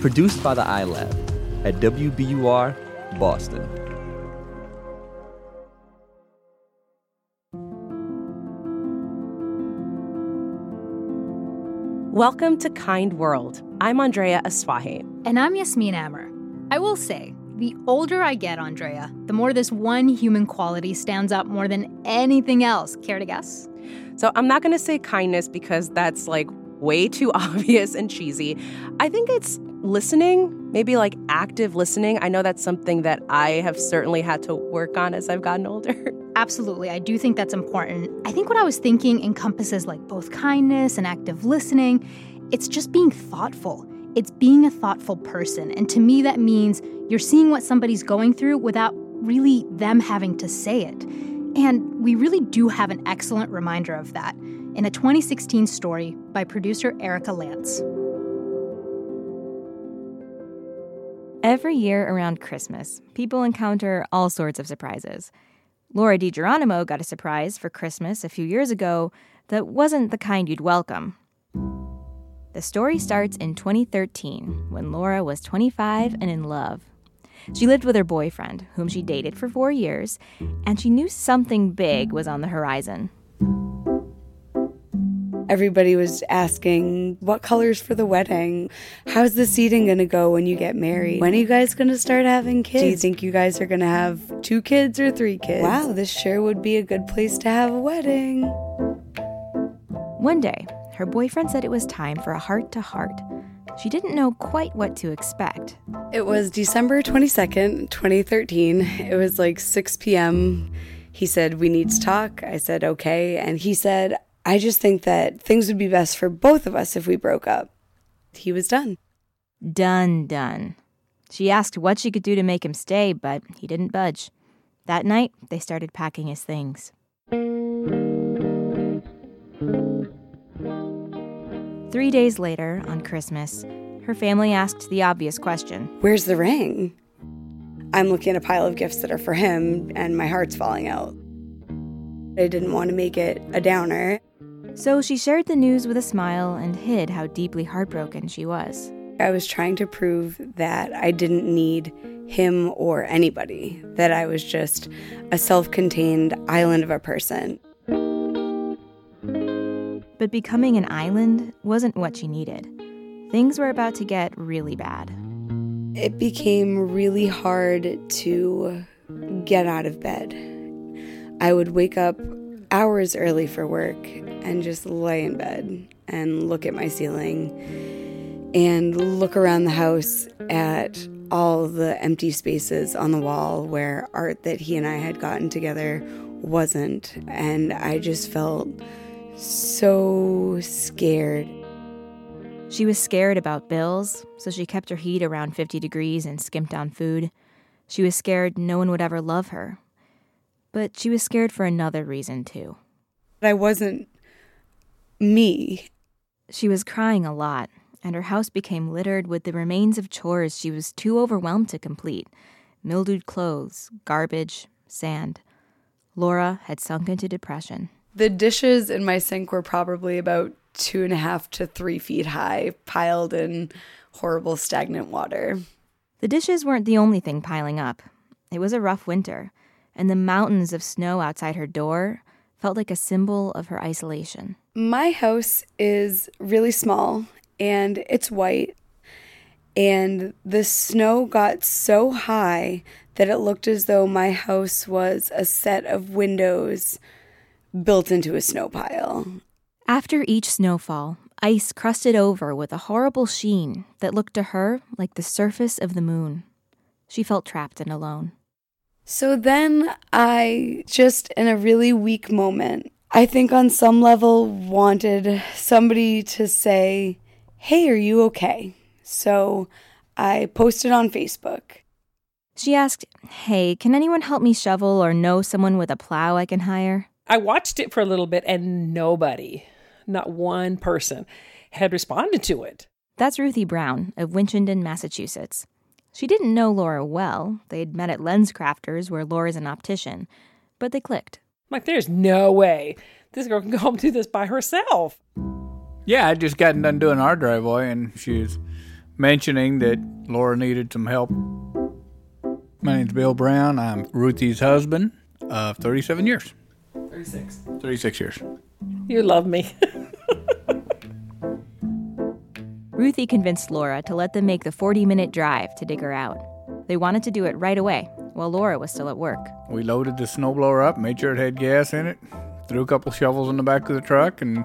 Produced by the iLab at WBUR Boston. Welcome to Kind World. I'm Andrea Asuaje. And I'm Yasmin Amer. I will say, the older I get, Andrea, the more this one human quality stands out more than anything else. Care to guess? So I'm not going to say kindness because that's like way too obvious and cheesy. I think it's listening, maybe like active listening. I know that's something that I have certainly had to work on as I've gotten older. Absolutely. I do think that's important. I think what I was thinking encompasses like both kindness and active listening. It's just being thoughtful. It's being a thoughtful person. And to me, that means you're seeing what somebody's going through without really them having to say it. And we really do have an excellent reminder of that in a 2016 story by producer Erica Lantz. Every year around Christmas, people encounter all sorts of surprises. Laura DiGeronimo got a surprise for Christmas a few years ago that wasn't the kind you'd welcome. The story starts in 2013 when Laura was 25 and in love. She lived with her boyfriend, whom she dated for four years, and she knew something big was on the horizon. Everybody was asking, what colors for the wedding? How's the seating going to go when you get married? When are you guys going to start having kids? Do you think you guys are going to have two kids or three kids? Wow, this sure would be a good place to have a wedding. One day, her boyfriend said it was time for a heart to heart. She didn't know quite what to expect. It was December 22nd, 2013. It was like 6 p.m. He said, We need to talk. I said, Okay. And he said, I just think that things would be best for both of us if we broke up. He was done. Done, done. She asked what she could do to make him stay, but he didn't budge. That night, they started packing his things. Three days later, on Christmas, her family asked the obvious question Where's the ring? I'm looking at a pile of gifts that are for him, and my heart's falling out. I didn't want to make it a downer. So she shared the news with a smile and hid how deeply heartbroken she was. I was trying to prove that I didn't need him or anybody, that I was just a self contained island of a person. But becoming an island wasn't what she needed. Things were about to get really bad. It became really hard to get out of bed. I would wake up hours early for work and just lay in bed and look at my ceiling and look around the house at all the empty spaces on the wall where art that he and I had gotten together wasn't. And I just felt so scared. She was scared about bills, so she kept her heat around 50 degrees and skimped on food. She was scared no one would ever love her. But she was scared for another reason, too. I wasn't me. She was crying a lot, and her house became littered with the remains of chores she was too overwhelmed to complete mildewed clothes, garbage, sand. Laura had sunk into depression. The dishes in my sink were probably about two and a half to three feet high, piled in horrible stagnant water. The dishes weren't the only thing piling up. It was a rough winter, and the mountains of snow outside her door felt like a symbol of her isolation. My house is really small and it's white. And the snow got so high that it looked as though my house was a set of windows built into a snow pile. After each snowfall, ice crusted over with a horrible sheen that looked to her like the surface of the moon. She felt trapped and alone. So then I just, in a really weak moment, I think on some level wanted somebody to say, Hey, are you okay? So I posted on Facebook. She asked, Hey, can anyone help me shovel or know someone with a plow I can hire? I watched it for a little bit and nobody, not one person, had responded to it. That's Ruthie Brown of Winchendon, Massachusetts. She didn't know Laura well. They'd met at LensCrafters, where Laura's an optician, but they clicked. Like, there's no way this girl can go home and do this by herself. Yeah, I just gotten done doing our driveway, and she she's mentioning that Laura needed some help. My name's Bill Brown. I'm Ruthie's husband of 37 years. 36. 36 years. You love me. Ruthie convinced Laura to let them make the 40 minute drive to dig her out. They wanted to do it right away while Laura was still at work. We loaded the snowblower up, made sure it had gas in it, threw a couple shovels in the back of the truck, and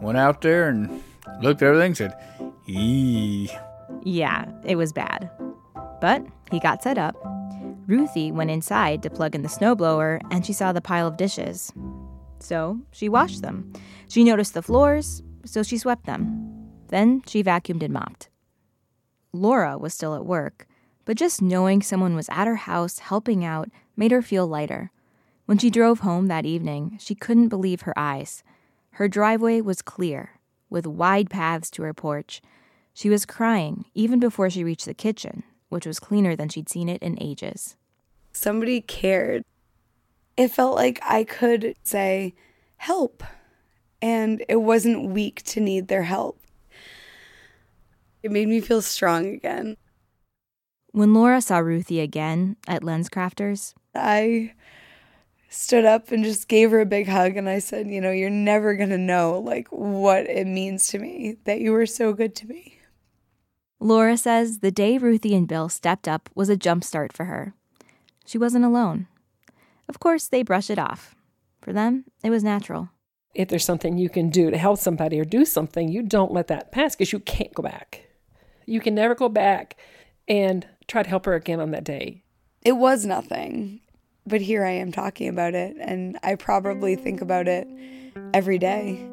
went out there and looked at everything said, Eee. Yeah, it was bad. But he got set up. Ruthie went inside to plug in the snowblower and she saw the pile of dishes. So she washed them. She noticed the floors, so she swept them. Then she vacuumed and mopped. Laura was still at work, but just knowing someone was at her house helping out made her feel lighter. When she drove home that evening, she couldn't believe her eyes. Her driveway was clear, with wide paths to her porch. She was crying even before she reached the kitchen, which was cleaner than she'd seen it in ages. Somebody cared. It felt like I could say, help. And it wasn't weak to need their help. It made me feel strong again. When Laura saw Ruthie again at LensCrafters, I stood up and just gave her a big hug and I said, "You know, you're never going to know like what it means to me that you were so good to me." Laura says the day Ruthie and Bill stepped up was a jump start for her. She wasn't alone. Of course, they brush it off. For them, it was natural. If there's something you can do to help somebody or do something, you don't let that pass because you can't go back. You can never go back and try to help her again on that day. It was nothing, but here I am talking about it, and I probably think about it every day.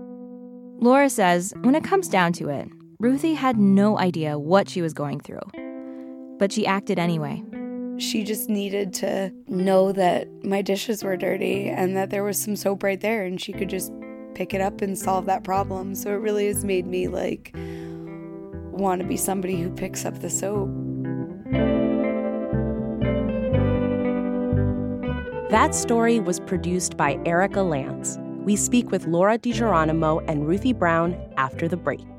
Laura says when it comes down to it, Ruthie had no idea what she was going through. But she acted anyway. She just needed to know that my dishes were dirty and that there was some soap right there, and she could just pick it up and solve that problem. So it really has made me like want to be somebody who picks up the soap. That story was produced by Erica Lantz. We speak with Laura DiGeronimo and Ruthie Brown after the break.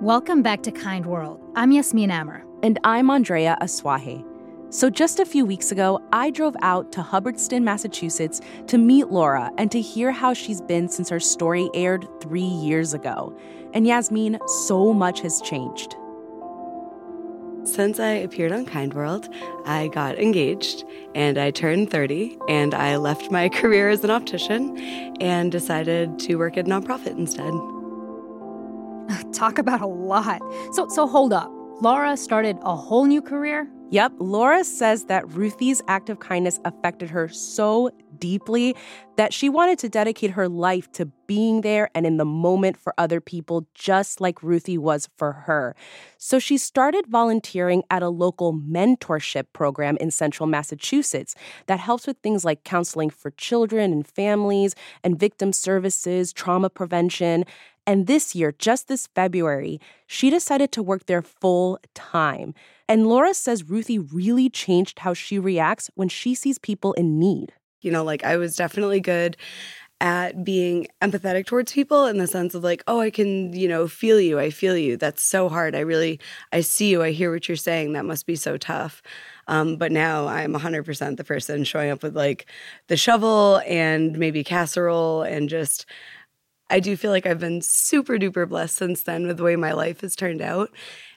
Welcome back to Kind World. I'm Yasmin Amer. And I'm Andrea Asuaje. So, just a few weeks ago, I drove out to Hubbardston, Massachusetts to meet Laura and to hear how she's been since her story aired three years ago. And Yasmin, so much has changed. Since I appeared on Kind World, I got engaged and I turned 30 and I left my career as an optician and decided to work at a nonprofit instead. Talk about a lot. So so hold up. Laura started a whole new career? Yep, Laura says that Ruthie's act of kindness affected her so deeply that she wanted to dedicate her life to being there and in the moment for other people, just like Ruthie was for her. So she started volunteering at a local mentorship program in central Massachusetts that helps with things like counseling for children and families and victim services, trauma prevention. And this year, just this February, she decided to work there full time. And Laura says Ruthie really changed how she reacts when she sees people in need. You know, like I was definitely good at being empathetic towards people in the sense of like, oh, I can, you know, feel you. I feel you. That's so hard. I really, I see you. I hear what you're saying. That must be so tough. Um, but now I'm 100% the person showing up with like the shovel and maybe casserole and just I do feel like I've been super duper blessed since then with the way my life has turned out.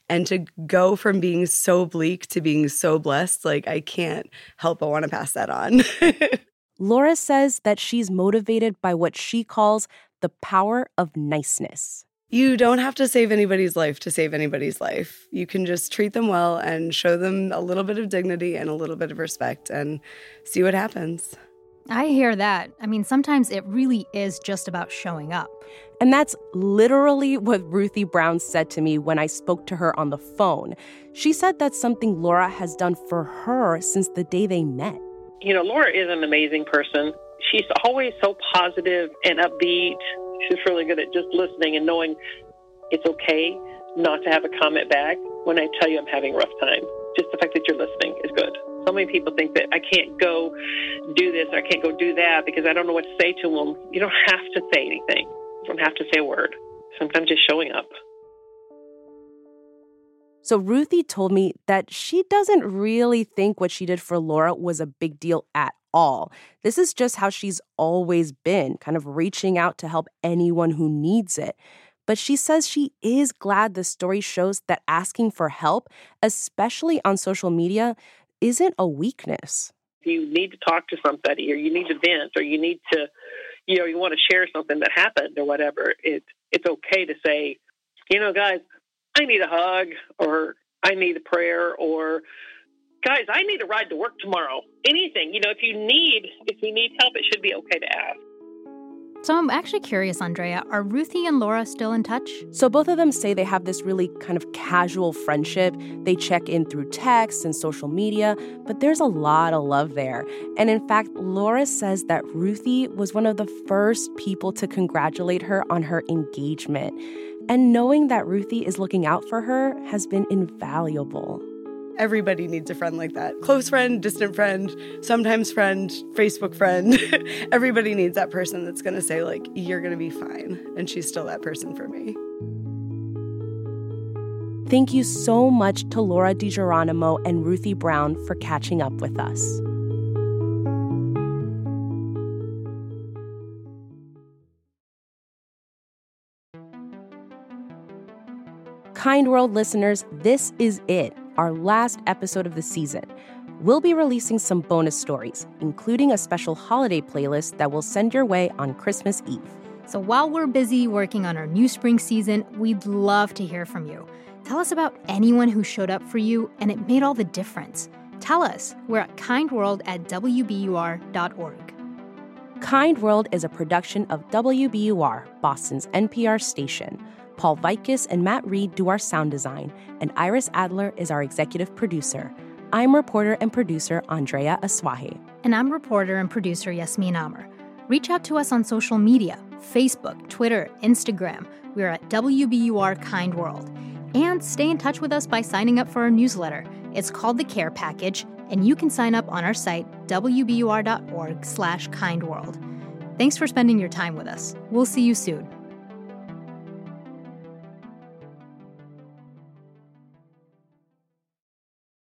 And to go from being so bleak to being so blessed, like I can't help but want to pass that on. Laura says that she's motivated by what she calls the power of niceness. You don't have to save anybody's life to save anybody's life. You can just treat them well and show them a little bit of dignity and a little bit of respect and see what happens. I hear that. I mean, sometimes it really is just about showing up. And that's literally what Ruthie Brown said to me when I spoke to her on the phone. She said that's something Laura has done for her since the day they met. You know, Laura is an amazing person. She's always so positive and upbeat. She's really good at just listening and knowing it's okay not to have a comment back when I tell you I'm having a rough time. Just the fact that you're listening is good. So many people think that I can't go do this or I can't go do that because I don't know what to say to them. You don't have to say anything. You don't have to say a word. Sometimes just showing up. So Ruthie told me that she doesn't really think what she did for Laura was a big deal at all. This is just how she's always been, kind of reaching out to help anyone who needs it. But she says she is glad the story shows that asking for help, especially on social media, isn't a weakness. You need to talk to somebody, or you need to vent, or you need to, you know, you want to share something that happened or whatever. It, it's okay to say, you know, guys, I need a hug, or I need a prayer, or guys, I need a ride to work tomorrow. Anything, you know, if you need, if you need help, it should be okay to ask. So I'm actually curious, Andrea, are Ruthie and Laura still in touch? So both of them say they have this really kind of casual friendship. They check in through text and social media, but there's a lot of love there. And in fact, Laura says that Ruthie was one of the first people to congratulate her on her engagement. And knowing that Ruthie is looking out for her has been invaluable. Everybody needs a friend like that. Close friend, distant friend, sometimes friend, Facebook friend. Everybody needs that person that's going to say, like, you're going to be fine. And she's still that person for me. Thank you so much to Laura DiGeronimo and Ruthie Brown for catching up with us. Kind World listeners, this is it, our last episode of the season. We'll be releasing some bonus stories, including a special holiday playlist that we'll send your way on Christmas Eve. So while we're busy working on our new spring season, we'd love to hear from you. Tell us about anyone who showed up for you and it made all the difference. Tell us. We're at kindworld at WBUR.org. Kind World is a production of WBUR, Boston's NPR station. Paul Vaitkus and Matt Reed do our sound design, and Iris Adler is our executive producer. I'm reporter and producer Andrea Asuaje. And I'm reporter and producer Yasmin Amer. Reach out to us on social media Facebook, Twitter, Instagram. We're at WBUR Kind World. And stay in touch with us by signing up for our newsletter. It's called the Care Package, and you can sign up on our site, wbur.org slash kindworld. Thanks for spending your time with us. We'll see you soon.